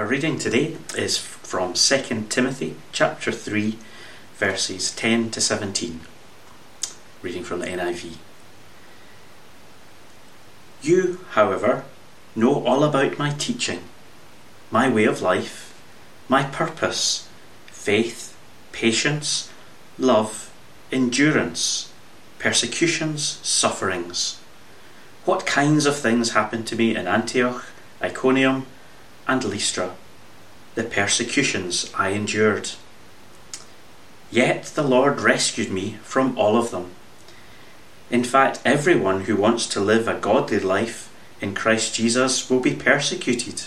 Our reading today is from 2 Timothy chapter 3 verses 10 to 17. Reading from the NIV. You, however, know all about my teaching, my way of life, my purpose, faith, patience, love, endurance, persecutions, sufferings. What kinds of things happened to me in Antioch, Iconium, and Lystra, the persecutions I endured. Yet the Lord rescued me from all of them. In fact, everyone who wants to live a godly life in Christ Jesus will be persecuted,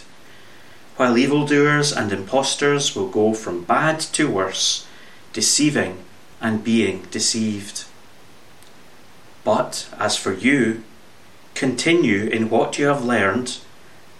while evildoers and impostors will go from bad to worse, deceiving and being deceived. But as for you, continue in what you have learned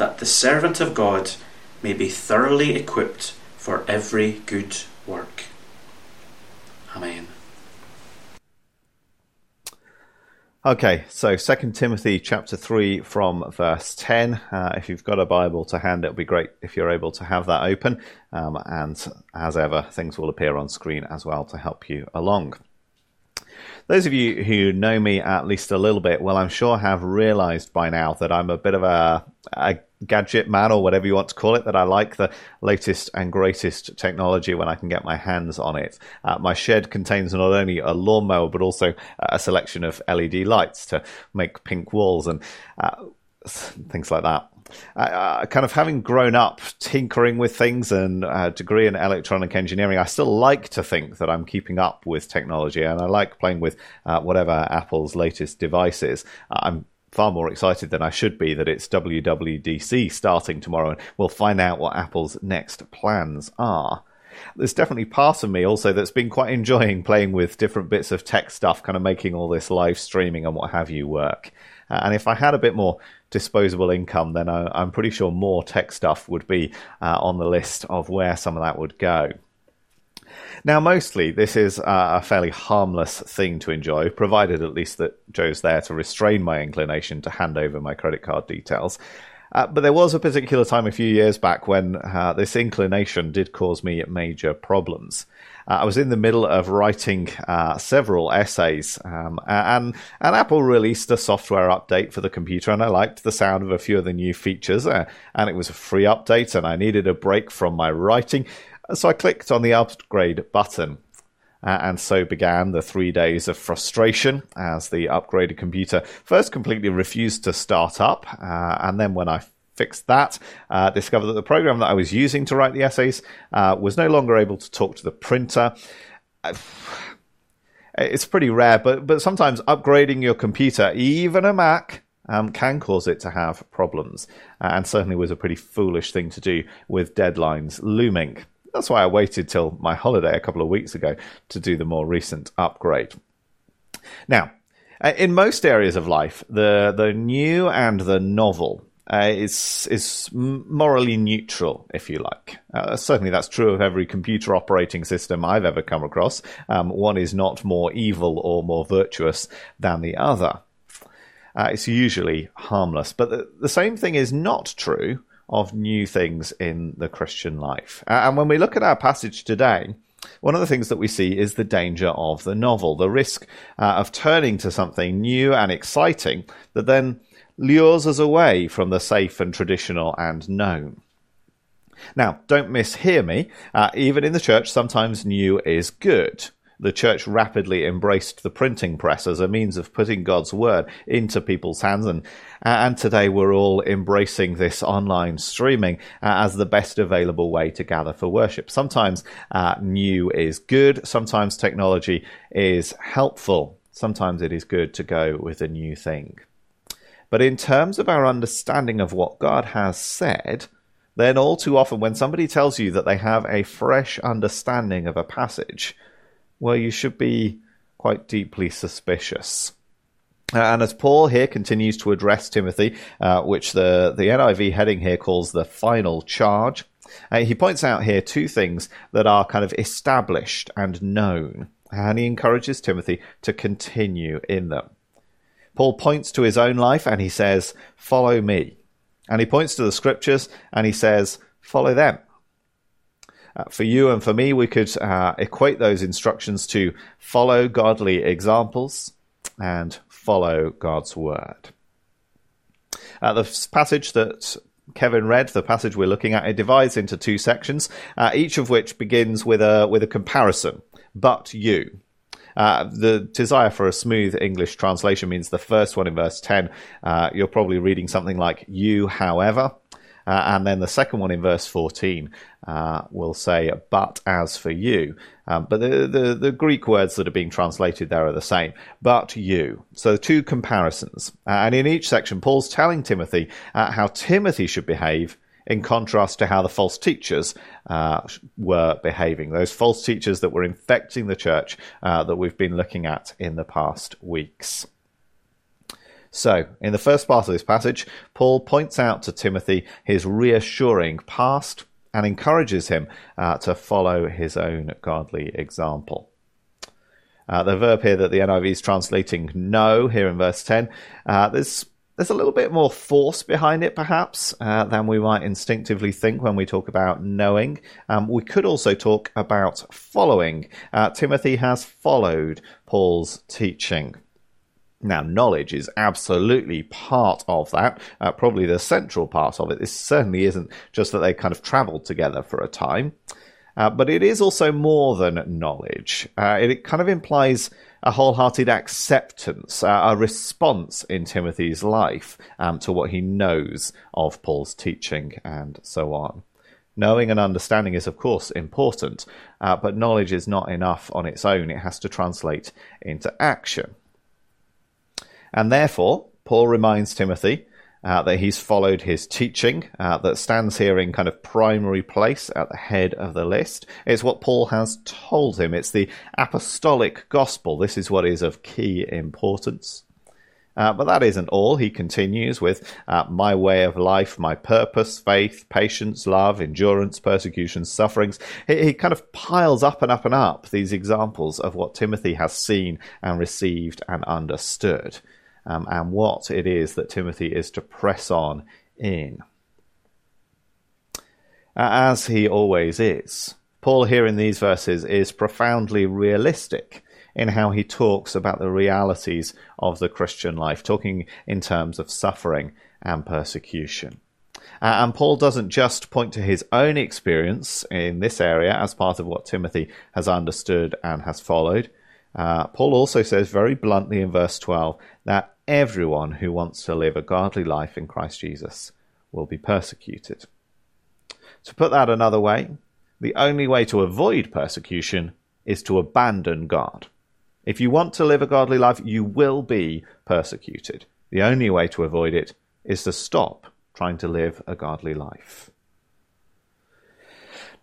that the servant of God may be thoroughly equipped for every good work. Amen. Okay, so Second Timothy chapter 3 from verse 10. Uh, if you've got a Bible to hand, it would be great if you're able to have that open. Um, and as ever, things will appear on screen as well to help you along. Those of you who know me at least a little bit, well, I'm sure have realized by now that I'm a bit of a, a gadget man or whatever you want to call it, that I like the latest and greatest technology when I can get my hands on it. Uh, my shed contains not only a lawnmower, but also a selection of LED lights to make pink walls and uh, things like that. Uh, kind of having grown up tinkering with things and a degree in electronic engineering, I still like to think that I'm keeping up with technology and I like playing with uh, whatever Apple's latest device is. I'm far more excited than I should be that it's WWDC starting tomorrow, and we'll find out what Apple's next plans are. There's definitely part of me also that's been quite enjoying playing with different bits of tech stuff, kind of making all this live streaming and what have you work. Uh, and if I had a bit more disposable income, then I, am pretty sure more tech stuff would be uh, on the list of where some of that would go. Now, mostly this is a fairly harmless thing to enjoy, provided at least that Joe's there to restrain my inclination to hand over my credit card details. Uh, but there was a particular time a few years back when uh, this inclination did cause me major problems. Uh, I was in the middle of writing uh, several essays, um, and, and Apple released a software update for the computer, and I liked the sound of a few of the new features, uh, and it was a free update, and I needed a break from my writing, so I clicked on the upgrade button. Uh, and so began the three days of frustration as the upgraded computer first completely refused to start up. Uh, and then when I fixed that, uh, discovered that the program that I was using to write the essays uh, was no longer able to talk to the printer. It's pretty rare, but, but sometimes upgrading your computer, even a Mac, um, can cause it to have problems, and certainly was a pretty foolish thing to do with deadlines looming. That's why I waited till my holiday a couple of weeks ago to do the more recent upgrade. Now, uh, in most areas of life, the the new and the novel uh, is is morally neutral, if you like. Uh, certainly, that's true of every computer operating system I've ever come across. Um, one is not more evil or more virtuous than the other. Uh, it's usually harmless, but the, the same thing is not true of new things in the Christian life. And when we look at our passage today, one of the things that we see is the danger of the novel, the risk uh, of turning to something new and exciting that then lures us away from the safe and traditional and known. Now, don't mishear me. Uh, even in the church, sometimes new is good the church rapidly embraced the printing press as a means of putting God's word into people's hands. And, and today we're all embracing this online streaming uh, as the best available way to gather for worship. Sometimes uh, new is good. Sometimes technology is helpful. Sometimes it is good to go with a new thing. But in terms of our understanding of what God has said, then all too often when somebody tells you that they have a fresh understanding of a passage, well, you should be quite deeply suspicious. Uh, and as Paul here continues to address Timothy, uh, which the, the NIV heading here calls the final charge, uh, he points out here two things that are kind of established and known, and he encourages Timothy to continue in them. Paul points to his own life and he says, Follow me. And he points to the scriptures and he says, Follow them. Uh, for you and for me, we could uh, equate those instructions to follow godly examples and follow God's word. Uh, the passage that Kevin read, the passage we're looking at, it divides into two sections, uh, each of which begins with a with a comparison. But you. Uh, the desire for a smooth English translation means the first one in verse 10, uh, you're probably reading something like you, however. Uh, and then the second one in verse 14 uh, will say, but as for you. Um, but the, the, the, Greek words that are being translated there are the same. But you. So two comparisons. Uh, and in each section, Paul's telling Timothy uh, how Timothy should behave in contrast to how the false teachers uh, were behaving. Those false teachers that were infecting the church uh, that we've been looking at in the past weeks. So, in the first part of this passage, Paul points out to Timothy his reassuring past and encourages him uh, to follow his own godly example. Uh, the verb here that the NIV is translating know here in verse 10, uh, there's, there's a little bit more force behind it, perhaps, uh, than we might instinctively think when we talk about knowing. Um, we could also talk about following. Uh, Timothy has followed Paul's teaching. Now, knowledge is absolutely part of that, uh, probably the central part of it. This certainly isn't just that they kind of traveled together for a time, uh, but it is also more than knowledge. Uh, it, it, kind of implies a wholehearted acceptance, uh, a response in Timothy's life um, to what he knows of Paul's teaching and so on. Knowing and understanding is, of course, important, uh, but knowledge is not enough on its own. It has to translate into action. And therefore, Paul reminds Timothy uh, that he's followed his teaching uh, that stands here in kind of primary place at the head of the list. It's what Paul has told him. It's the apostolic gospel. This is what is of key importance. Uh, but that isn't all. He continues with uh, my way of life, my purpose, faith, patience, love, endurance, persecution, sufferings. He, he kind of piles up and up and up these examples of what Timothy has seen and received and understood um, and what it is that Timothy is to press on in. As he always is, Paul here in these verses is profoundly realistic in how he talks about the realities of the Christian life, talking in terms of suffering and persecution. Uh, and Paul doesn't just point to his own experience in this area as part of what Timothy has understood and has followed. Uh, Paul also says very bluntly in verse 12 that everyone who wants to live a godly life in Christ Jesus will be persecuted. To put that another way, the only way to avoid persecution is to abandon God. If you want to live a godly life, you will be persecuted. The only way to avoid it is to stop trying to live a godly life.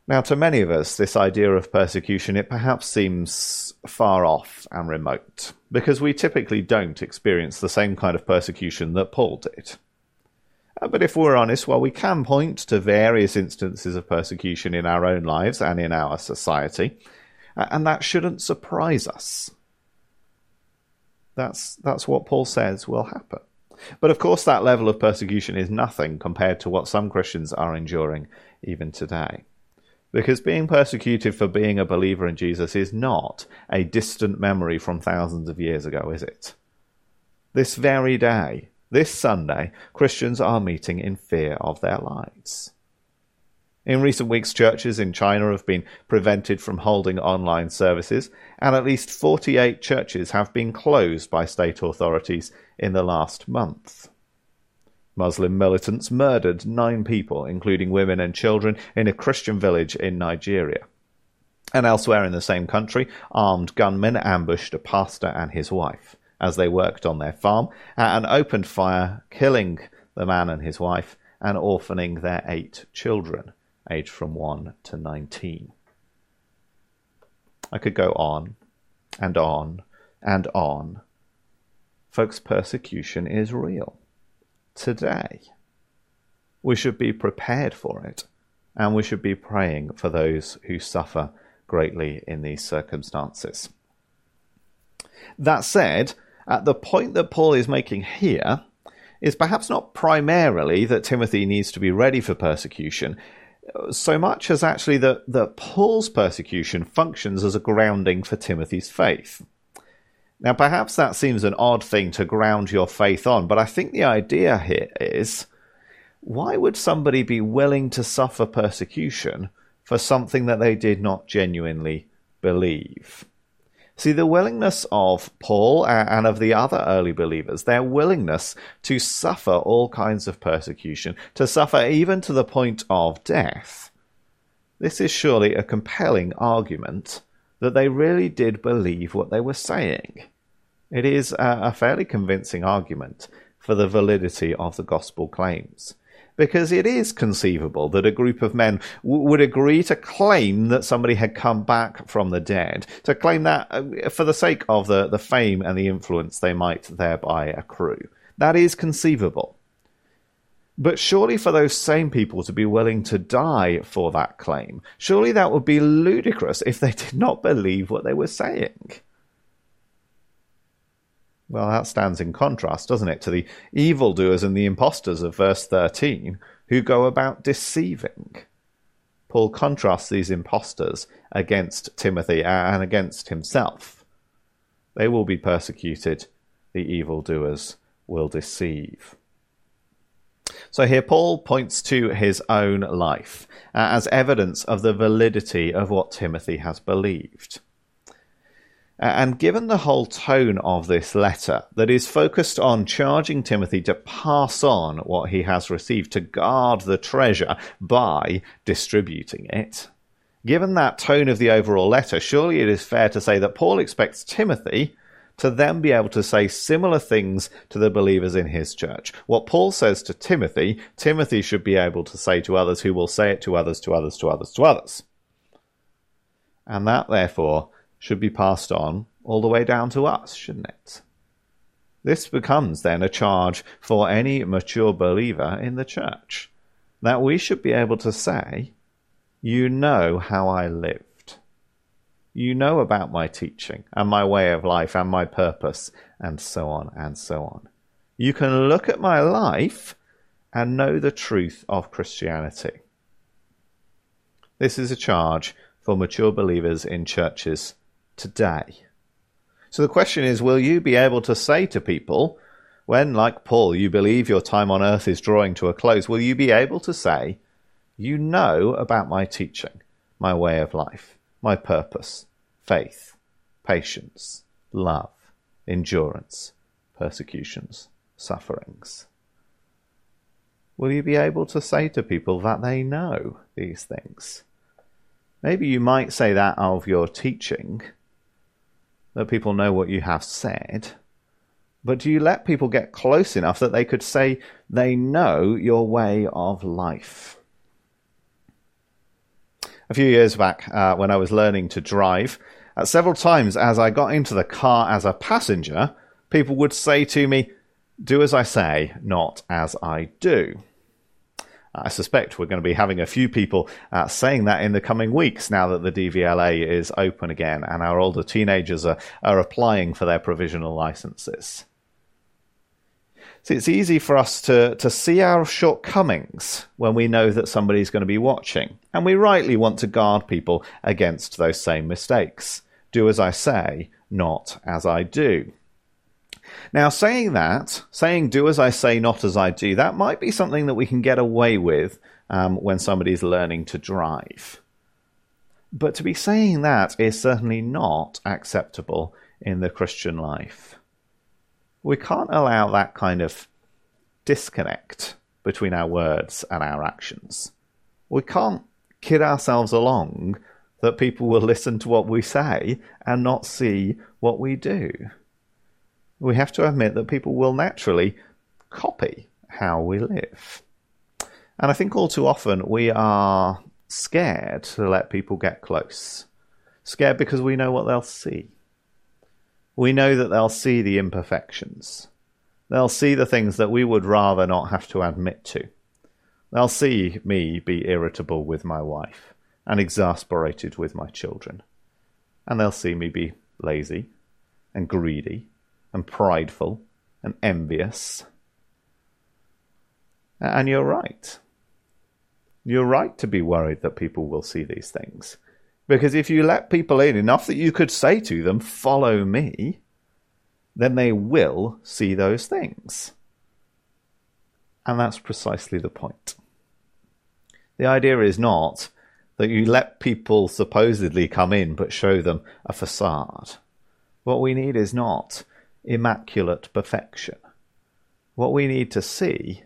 Now, to many of us, this idea of persecution, it perhaps seems far off and remote, because we typically don't experience the same kind of persecution that Paul did. Uh, but if we're honest, well, we can point to various instances of persecution in our own lives and in our society, and that shouldn't surprise us. That's, that's what Paul says will happen. But of course, that level of persecution is nothing compared to what some Christians are enduring even today. Because being persecuted for being a believer in Jesus is not a distant memory from thousands of years ago, is it? This very day, this Sunday, Christians are meeting in fear of their lives. In recent weeks, churches in China have been prevented from holding online services, and at least 48 churches have been closed by state authorities in the last month. Muslim militants murdered nine people, including women and children, in a Christian village in Nigeria. And elsewhere in the same country, armed gunmen ambushed a pastor and his wife as they worked on their farm and opened fire, killing the man and his wife and orphaning their eight children, aged from 1 to 19. I could go on and on and on. Folks, persecution is real. Today. We should be prepared for it, and we should be praying for those who suffer greatly in these circumstances. That said, at the point that Paul is making here is perhaps not primarily that Timothy needs to be ready for persecution, so much as actually that, that Paul's persecution functions as a grounding for Timothy's faith. Now, perhaps that seems an odd thing to ground your faith on, but I think the idea here is why would somebody be willing to suffer persecution for something that they did not genuinely believe? See, the willingness of Paul and of the other early believers, their willingness to suffer all kinds of persecution, to suffer even to the point of death, this is surely a compelling argument that they really did believe what they were saying. It is a, fairly convincing argument for the validity of the gospel claims because it is conceivable that a group of men w- would agree to claim that somebody had come back from the dead, to claim that uh, for the sake of the, the fame and the influence they might thereby accrue. That is conceivable. But surely for those same people to be willing to die for that claim, surely that would be ludicrous if they did not believe what they were saying. Well, that stands in contrast, doesn't it, to the evildoers and the impostors of verse 13 who go about deceiving. Paul contrasts these impostors against Timothy and against himself. They will be persecuted, the evildoers will deceive. So here Paul points to his own life uh, as evidence of the validity of what Timothy has believed. And given the whole tone of this letter that is focused on charging Timothy to pass on what he has received, to guard the treasure by distributing it, given that tone of the overall letter, surely it is fair to say that Paul expects Timothy to then be able to say similar things to the believers in his church. What Paul says to Timothy, Timothy should be able to say to others who will say it to others, to others, to others, to others. And that, therefore, should be passed on all the way down to us, shouldn't it? This becomes then a charge for any mature believer in the church that we should be able to say, You know how I lived. You know about my teaching and my way of life and my purpose, and so on and so on. You can look at my life and know the truth of Christianity. This is a charge for mature believers in churches today. So the question is will you be able to say to people, when, like Paul, you believe your time on earth is drawing to a close, will you be able to say, You know about my teaching, my way of life, my purpose, faith, patience, love, endurance, persecutions, sufferings? Will you be able to say to people that they know these things? Maybe you might say that of your teaching that people know what you have said, but do you let people get close enough that they could say they know your way of life? A few years back, uh, when I was learning to drive, uh, several times as I got into the car as a passenger, people would say to me, Do as I say, not as I do. I suspect we're going to be having a few people uh, saying that in the coming weeks now that the DVLA is open again and our older teenagers are, are applying for their provisional licenses. See, it's easy for us to, to see our shortcomings when we know that somebody's going to be watching, and we rightly want to guard people against those same mistakes. Do as I say, not as I do. Now, saying that, saying do as I say, not as I do, that might be something that we can get away with um, when somebody's learning to drive. But to be saying that is certainly not acceptable in the Christian life. We can't allow that kind of disconnect between our words and our actions. We can't kid ourselves along that people will listen to what we say and not see what we do we have to admit that people will naturally copy how we live. And I think all too often we are scared to let people get close. Scared because we know what they'll see. We know that they'll see the imperfections. They'll see the things that we would rather not have to admit to. They'll see me be irritable with my wife and exasperated with my children. And they'll see me be lazy and greedy and prideful and envious. And you're right. You're right to be worried that people will see these things. Because if you let people in enough that you could say to them, Follow me, then they will see those things. And that's precisely the point. The idea is not that you let people supposedly come in but show them a facade. What we need is not immaculate perfection. What we need to see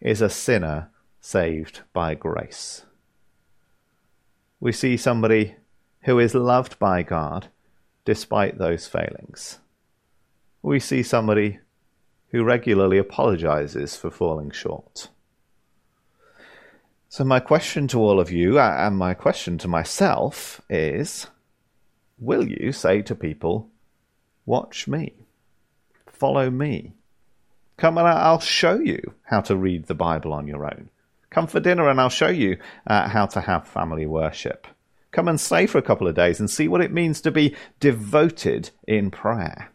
is a sinner saved by grace. We see somebody who is loved by God despite those failings. We see somebody who regularly apologizes for falling short. So, my question to all of you, uh, and my question to myself, is Will you say to people, Watch me, follow me? Come and I'll show you how to read the Bible on your own. Come for dinner and I'll show you uh, how to have family worship. Come and stay for a couple of days and see what it means to be devoted in prayer.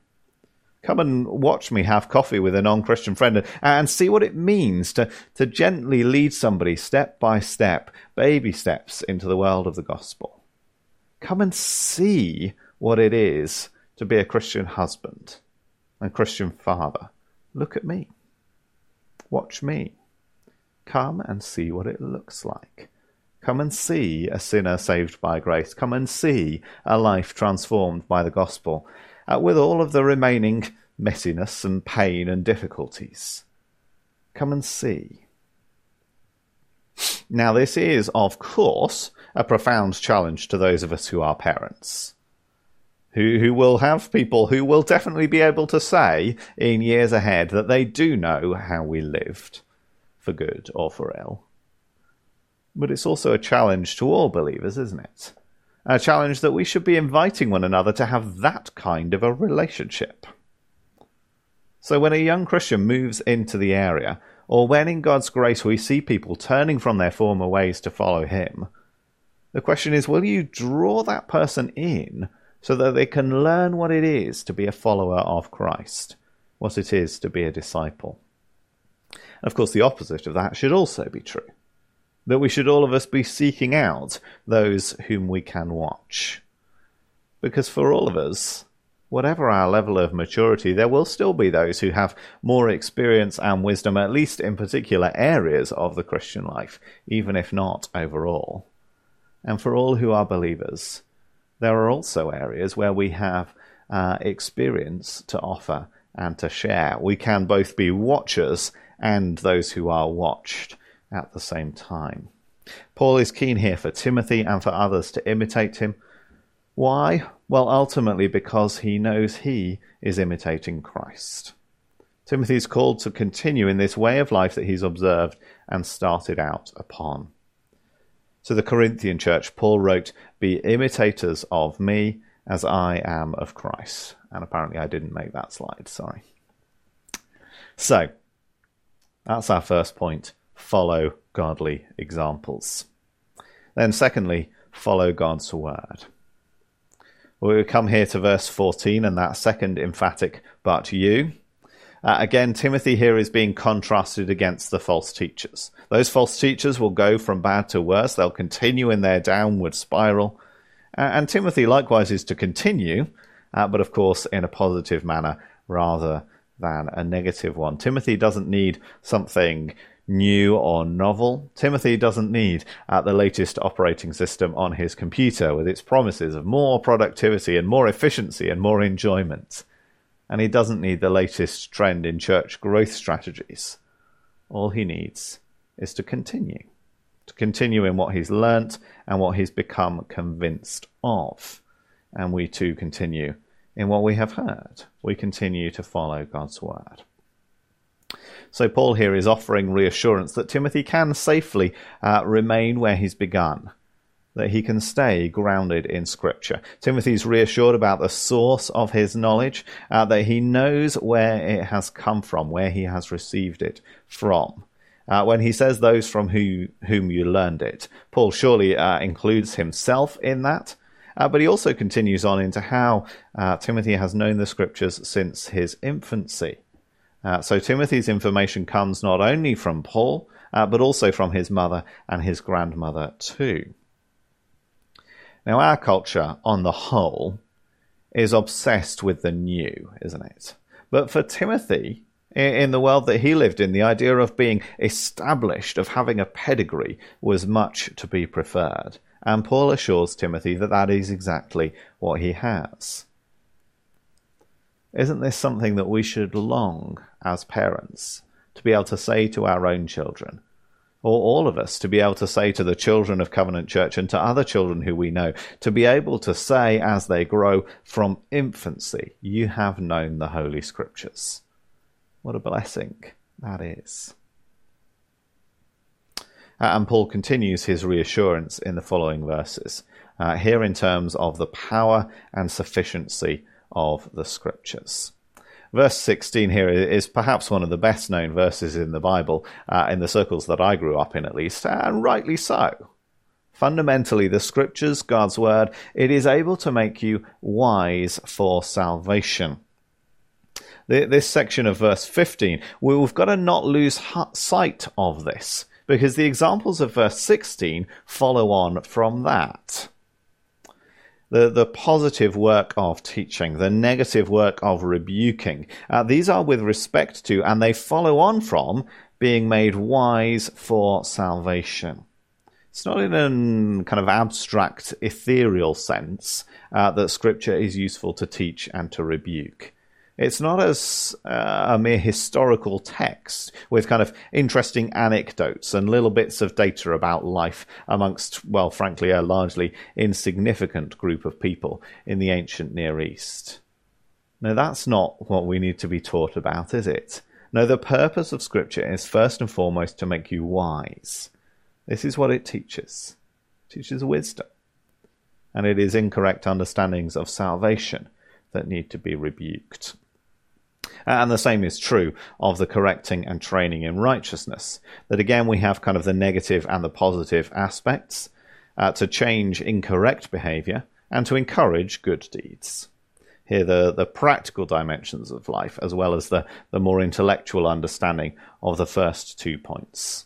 Come and watch me have coffee with a non Christian friend and, and see what it means to, to gently lead somebody step by step, baby steps into the world of the gospel. Come and see what it is to be a Christian husband and Christian father. Look at me. Watch me. Come and see what it looks like. Come and see a sinner saved by grace. Come and see a life transformed by the gospel, uh, with all of the remaining messiness and pain and difficulties. Come and see. Now, this is, of course, a profound challenge to those of us who are parents. Who, who will have people who will definitely be able to say in years ahead that they do know how we lived for good or for ill. But it's also a challenge to all believers, isn't it? A challenge that we should be inviting one another to have that kind of a relationship. So when a young Christian moves into the area, or when in God's grace we see people turning from their former ways to follow Him, the question is will you draw that person in so that they can learn what it is to be a follower of Christ, what it is to be a disciple? Of course, the opposite of that should also be true. That we should all of us be seeking out those whom we can watch. Because for all of us, whatever our level of maturity, there will still be those who have more experience and wisdom, at least in particular areas of the Christian life, even if not overall. And for all who are believers, there are also areas where we have uh, experience to offer and to share. We can both be watchers and those who are watched at the same time. Paul is keen here for Timothy and for others to imitate him. Why? Well, ultimately because he knows he is imitating Christ. Timothy is called to continue in this way of life that he's observed and started out upon. To the Corinthian church, Paul wrote, Be imitators of me as I am of Christ. And apparently I didn't make that slide, sorry. So, that's our first point. Follow godly examples. Then, secondly, follow God's word. We come here to verse 14 and that second emphatic, but you. Uh, again, Timothy here is being contrasted against the false teachers. Those false teachers will go from bad to worse, they'll continue in their downward spiral. Uh, and Timothy likewise is to continue, uh, but of course in a positive manner rather than a negative one. Timothy doesn't need something new or novel. Timothy doesn't need at the latest operating system on his computer with its promises of more productivity and more efficiency and more enjoyment. And he doesn't need the latest trend in church growth strategies. All he needs is to continue. To continue in what he's learnt and what he's become convinced of. And we too continue in what we have heard. We continue to follow God's word. So, Paul here is offering reassurance that Timothy can safely uh, remain where he's begun, that he can stay grounded in Scripture. Timothy's reassured about the source of his knowledge, uh, that he knows where it has come from, where he has received it from. Uh, when he says those from who, whom you learned it, Paul surely uh, includes himself in that. Uh, but he also continues on into how uh, Timothy has known the scriptures since his infancy. Uh, so Timothy's information comes not only from Paul, uh, but also from his mother and his grandmother too. Now, our culture, on the whole, is obsessed with the new, isn't it? But for Timothy, in the world that he lived in, the idea of being established, of having a pedigree, was much to be preferred. And Paul assures Timothy that that is exactly what he has. Isn't this something that we should long as parents to be able to say to our own children, or all of us to be able to say to the children of Covenant Church and to other children who we know, to be able to say as they grow from infancy, You have known the Holy Scriptures. What a blessing that is. Uh, and Paul continues his reassurance in the following verses, uh, here in terms of the power and sufficiency of the scriptures. Verse 16 here is perhaps one of the best known verses in the Bible, uh, in the circles that I grew up in at least, and rightly so. Fundamentally, the scriptures, God's word, it is able to make you wise for salvation. This section of verse 15, we've got to not lose sight of this because the examples of verse 16 follow on from that the, the positive work of teaching, the negative work of rebuking. Uh, these are with respect to, and they follow on from, being made wise for salvation. It's not in a kind of abstract, ethereal sense uh, that Scripture is useful to teach and to rebuke. It's not as uh, a mere historical text with kind of interesting anecdotes and little bits of data about life amongst, well, frankly, a largely insignificant group of people in the ancient Near East. No, that's not what we need to be taught about, is it? No, the purpose of Scripture is first and foremost to make you wise. This is what it teaches. It teaches wisdom. And it is incorrect understandings of salvation that need to be rebuked. And the same is true of the correcting and training in righteousness. That again, we have kind of the negative and the positive aspects uh, to change incorrect behavior and to encourage good deeds. Here, the, the practical dimensions of life, as well as the, the more intellectual understanding of the first two points.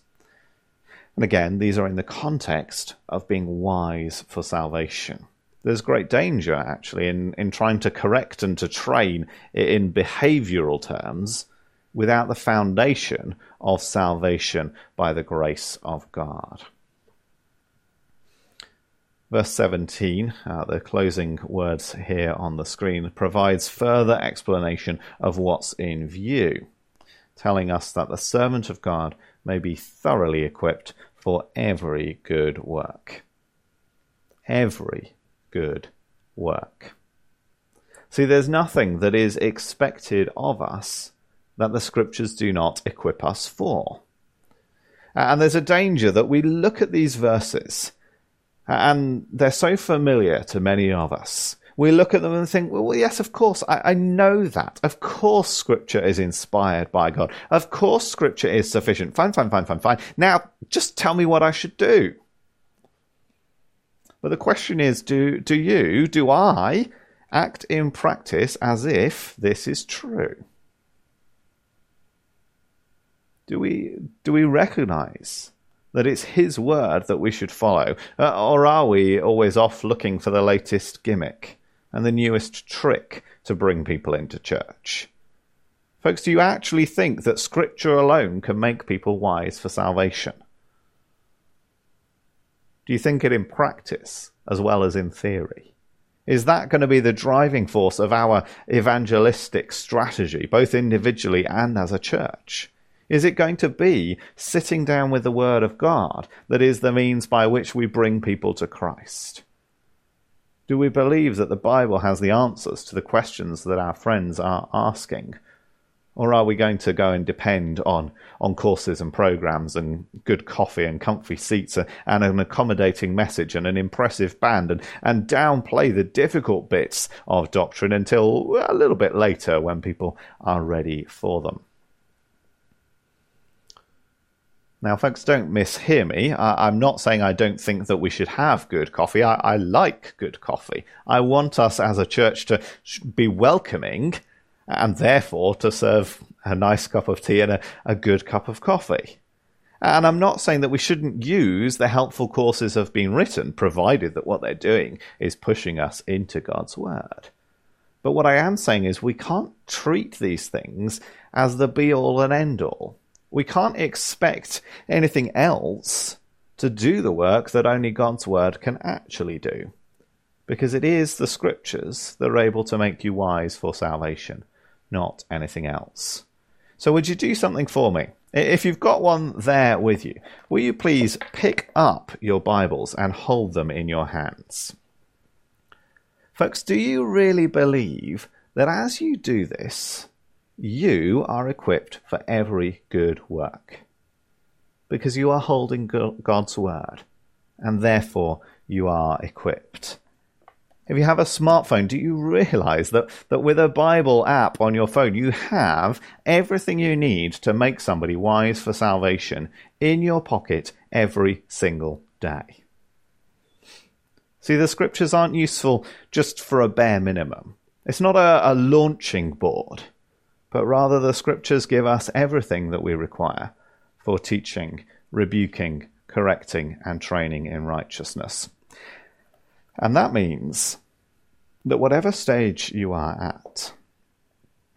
And again, these are in the context of being wise for salvation there's great danger actually in, in trying to correct and to train in behavioral terms without the foundation of salvation by the grace of God. Verse 17, uh, the closing words here on the screen, provides further explanation of what's in view, telling us that the servant of God may be thoroughly equipped for every good work. Every good work. See, there's nothing that is expected of us that the scriptures do not equip us for. And there's a danger that we look at these verses and they're so familiar to many of us. We look at them and think, well, yes, of course, I, I know that. Of course, scripture is inspired by God. Of course, scripture is sufficient. Fine, fine, fine, fine, fine. Now, just tell me what I should do. But the question is do, do you, do I, act in practice as if this is true? Do we, do we recognize that it's His word that we should follow? Uh, or are we always off looking for the latest gimmick and the newest trick to bring people into church? Folks, do you actually think that Scripture alone can make people wise for salvation? Do you think it in practice as well as in theory? Is that going to be the driving force of our evangelistic strategy, both individually and as a church? Is it going to be sitting down with the Word of God that is the means by which we bring people to Christ? Do we believe that the Bible has the answers to the questions that our friends are asking? Or are we going to go and depend on, on courses and programs and good coffee and comfy seats and, an accommodating message and an impressive band and, and downplay the difficult bits of doctrine until a little bit later when people are ready for them? Now, folks, don't mishear me. I, am not saying I don't think that we should have good coffee. I, I like good coffee. I want us as a church to be welcoming and therefore to serve a nice cup of tea and a, a good cup of coffee. And I'm not saying that we shouldn't use the helpful courses that have been written, provided that what they're doing is pushing us into God's Word. But what I am saying is we can't treat these things as the be all and end all. We can't expect anything else to do the work that only God's Word can actually do. Because it is the Scriptures that are able to make you wise for salvation, not anything else. So, would you do something for me? If you've got one there with you, will you please pick up your Bibles and hold them in your hands? Folks, do you really believe that as you do this, you are equipped for every good work because you are holding God's word and therefore you are equipped. If you have a smartphone, do you realize that, that with a Bible app on your phone, you have everything you need to make somebody wise for salvation in your pocket every single day? See, the scriptures aren't useful just for a bare minimum. It's not a, a launching board but rather the scriptures give us everything that we require for teaching, rebuking, correcting, and training in righteousness. And that means that whatever stage you are at,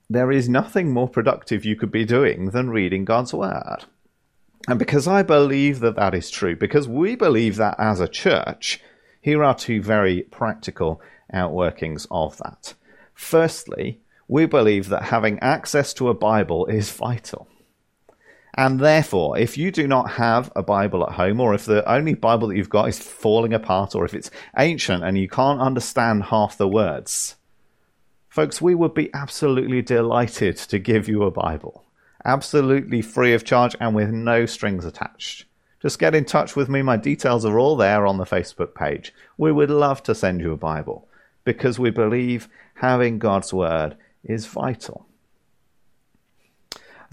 there is nothing more productive you could be doing than reading God's Word. And because I believe that that is true, because we believe that as a church, here are two very practical outworkings of that. Firstly, we believe that having access to a Bible is vital. And therefore, if you do not have a Bible at home, or if the only Bible that you've got is falling apart, or if it's ancient and you can't understand half the words, folks, we would be absolutely delighted to give you a Bible. Absolutely free of charge and with no strings attached. Just get in touch with me. My details are all there on the Facebook page. We would love to send you a Bible because we believe having God's Word is vital.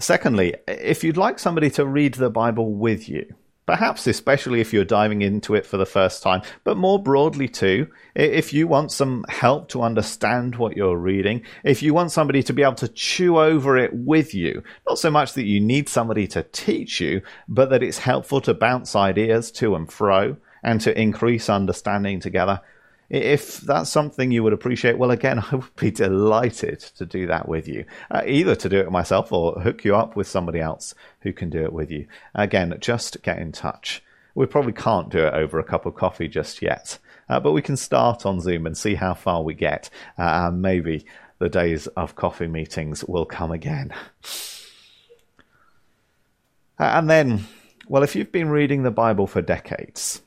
Secondly, if you'd like somebody to read the Bible with you, perhaps especially if you're diving into it for the first time, but more broadly too, if you want some help to understand what you're reading, if you want somebody to be able to chew over it with you, not so much that you need somebody to teach you, but that it's helpful to bounce ideas to and fro and to increase understanding together, if that's something you would appreciate, well, again, I would be delighted to do that with you. Uh, either to do it myself or hook you up with somebody else who can do it with you. Again, just get in touch. We probably can't do it over a cup of coffee just yet, uh, but we can start on Zoom and see how far we get. Uh, maybe the days of coffee meetings will come again. Uh, and then, well, if you've been reading the Bible for decades,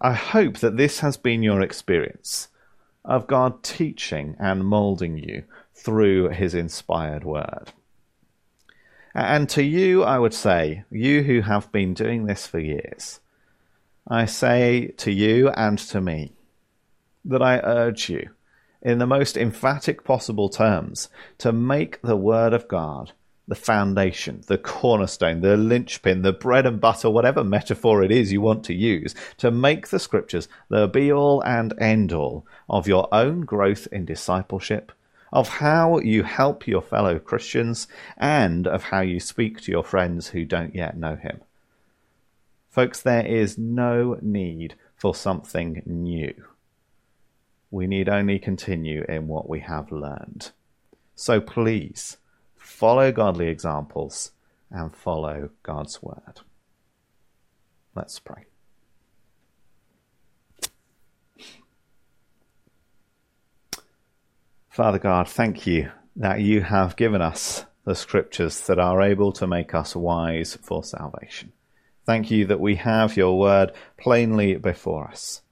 I hope that this has been your experience of God teaching and molding you through his inspired word. And to you, I would say, you who have been doing this for years, I say to you and to me that I urge you, in the most emphatic possible terms, to make the Word of God the foundation, the cornerstone, the linchpin, the bread and butter, whatever metaphor it is you want to use, to make the scriptures the be all and end all of your own growth in discipleship, of how you help your fellow Christians, and of how you speak to your friends who don't yet know him. Folks, there is no need for something new. We need only continue in what we have learned. So please, follow godly examples, and follow God's word. Let's pray. Father God, thank you that you have given us the scriptures that are able to make us wise for salvation. Thank you that we have your word plainly before us.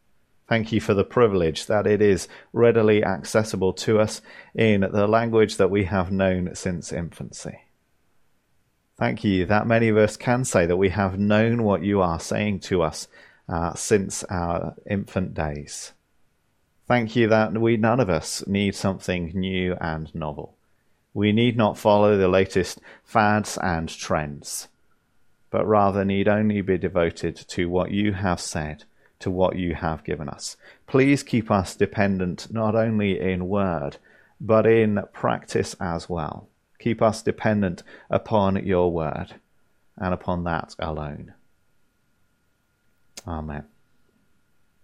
Thank you for the privilege that it is readily accessible to us in the language that we have known since infancy. Thank you that many of us can say that we have known what you are saying to us uh, since our infant days. Thank you that we none of us need something new and novel. We need not follow the latest fads and trends, but rather need only be devoted to what you have said to what you have given us. Please keep us dependent not only in word, but in practice as well. Keep us dependent upon your word and upon that alone. Amen.